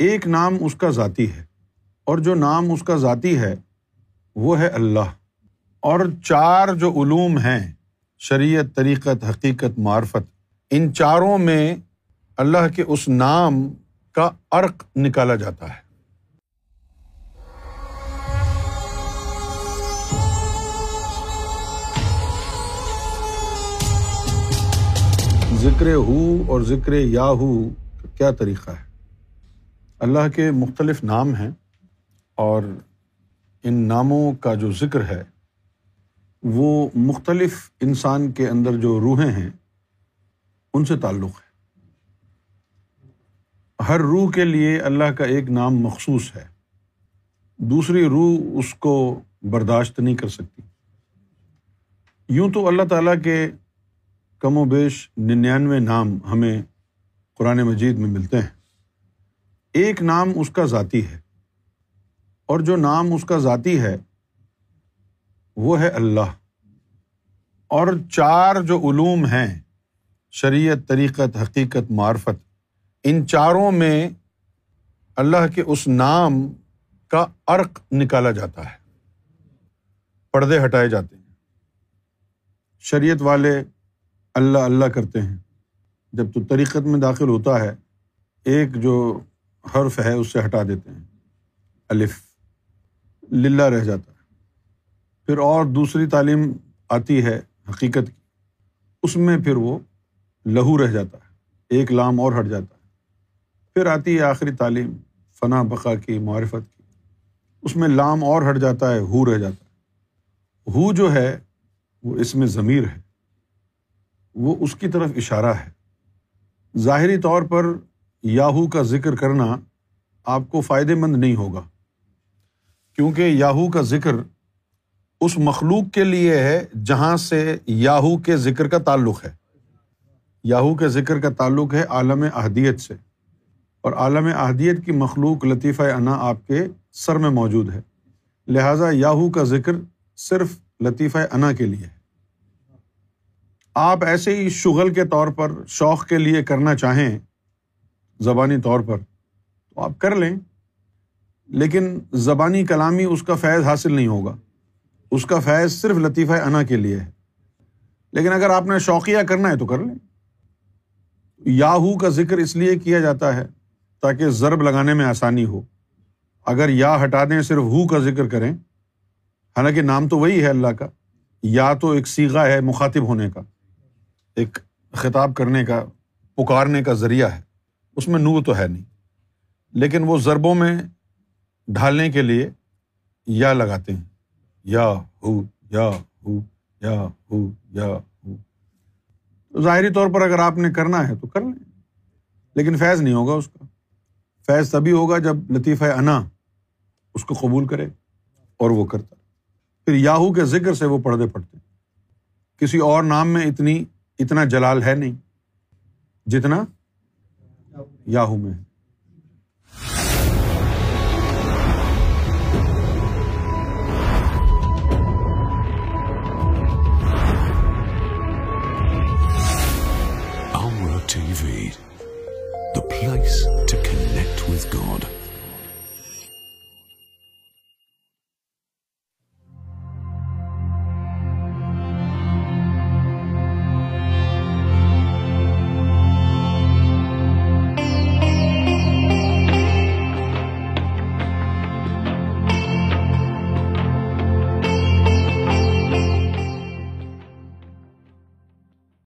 ایک نام اس کا ذاتی ہے اور جو نام اس کا ذاتی ہے وہ ہے اللہ اور چار جو علوم ہیں، شریعت، طریقت، حقیقت، معرفت، ان چاروں میں اللہ کے اس نام کا عرق نکالا جاتا ہے۔ ذکر ہو اور ذکر یا ہو کیا طریقہ ہے؟ اللہ کے مختلف نام ہیں اور ان ناموں کا جو ذکر ہے، وہ مختلف انسان کے اندر جو روحیں ہیں، ان سے تعلق ہے۔ ہر روح کے لیے اللہ کا ایک نام مخصوص ہے۔ دوسری روح اس کو برداشت نہیں کر سکتی۔ یوں تو اللہ تعالیٰ کے کم و بیش ننانوے نام ہمیں قرآن مجید میں ملتے ہیں۔ ایک نام اس کا ذاتی ہے۔ اور جو نام اس کا ذاتی ہے، وہ ہے اللہ۔ اور چار جو علوم ہیں، شریعت، طریقت، حقیقت، معرفت، ان چاروں میں اللہ کے اس نام کا عرق نکالا جاتا ہے۔ پردے ہٹائے جاتے ہیں۔ شریعت والے اللہ اللہ کرتے ہیں۔ جب تو طریقت میں داخل ہوتا ہے، ایک جو حرف ہے اس سے ہٹا دیتے ہیں۔ الف، للہ رہ جاتا ہے۔ پھر اور دوسری تعلیم آتی ہے حقیقت کی۔ اس میں پھر وہ لہو رہ جاتا ہے۔ ایک لام اور ہٹ جاتا ہے۔ پھر آتی ہے آخری تعلیم، فنا بقا کی، معرفت کی۔ اس میں لام اور ہٹ جاتا ہے، ہو رہ جاتا ہے۔ ہو جو ہے، وہ اس میں ضمیر ہے۔ وہ اس کی طرف اشارہ ہے۔ ظاہری طور پر یاہو کا ذکر کرنا آپ کو فائدے مند نہیں ہوگا۔ کیونکہ یاہو کا ذکر اس مخلوق کے لیے ہے جہاں سے یاہو کے ذکر کا تعلق ہے۔ یاہو کے ذکر کا تعلق ہے عالم احدیت سے۔ اور عالم احدیت کی مخلوق لطیفہ انا آپ کے سر میں موجود ہے۔ لہٰذا یاہو کا ذکر صرف لطیفہ انا کے لیے ہے۔ آپ ایسے ہی شغل کے طور پر شوق کے لیے کرنا چاہیں زبانی طور پر تو آپ کر لیں، لیکن زبانی کلامی اس کا فیض حاصل نہیں ہوگا۔ اس کا فیض صرف لطیفہ انا کے لیے ہے۔ لیکن اگر آپ نے شوقیہ کرنا ہے تو کر لیں۔ یاہو کا ذکر اس لیے کیا جاتا ہے تاکہ ضرب لگانے میں آسانی ہو۔ اگر یا ہٹا دیں، صرف ہو کا ذکر کریں۔ حالانکہ نام تو وہی ہے اللہ کا۔ یا تو ایک سیگا ہے مخاطب ہونے کا، ایک خطاب کرنے کا، پکارنے کا ذریعہ ہے۔ اس میں نور تو ہے نہیں۔ لیکن وہ ضربوں میں ڈھالنے کے لیے یا لگاتے ہیں۔ یا ہو یا ہو یا ہو یا ہو۔ ظاہری طور پر اگر آپ نے کرنا ہے تو کر لیں۔ لیکن فیض نہیں ہوگا اس کا۔ فیض تبھی ہوگا جب لطیفہ انا اس کو قبول کرے اور وہ کرتا۔ پھر یاہو کے ذکر سے وہ پڑھتے پڑھتے کسی اور نام میں اتنی، اتنا جلال ہے نہیں جتنا یاہو میں۔ ٹیلی ویئر دا فلائیز گاڈ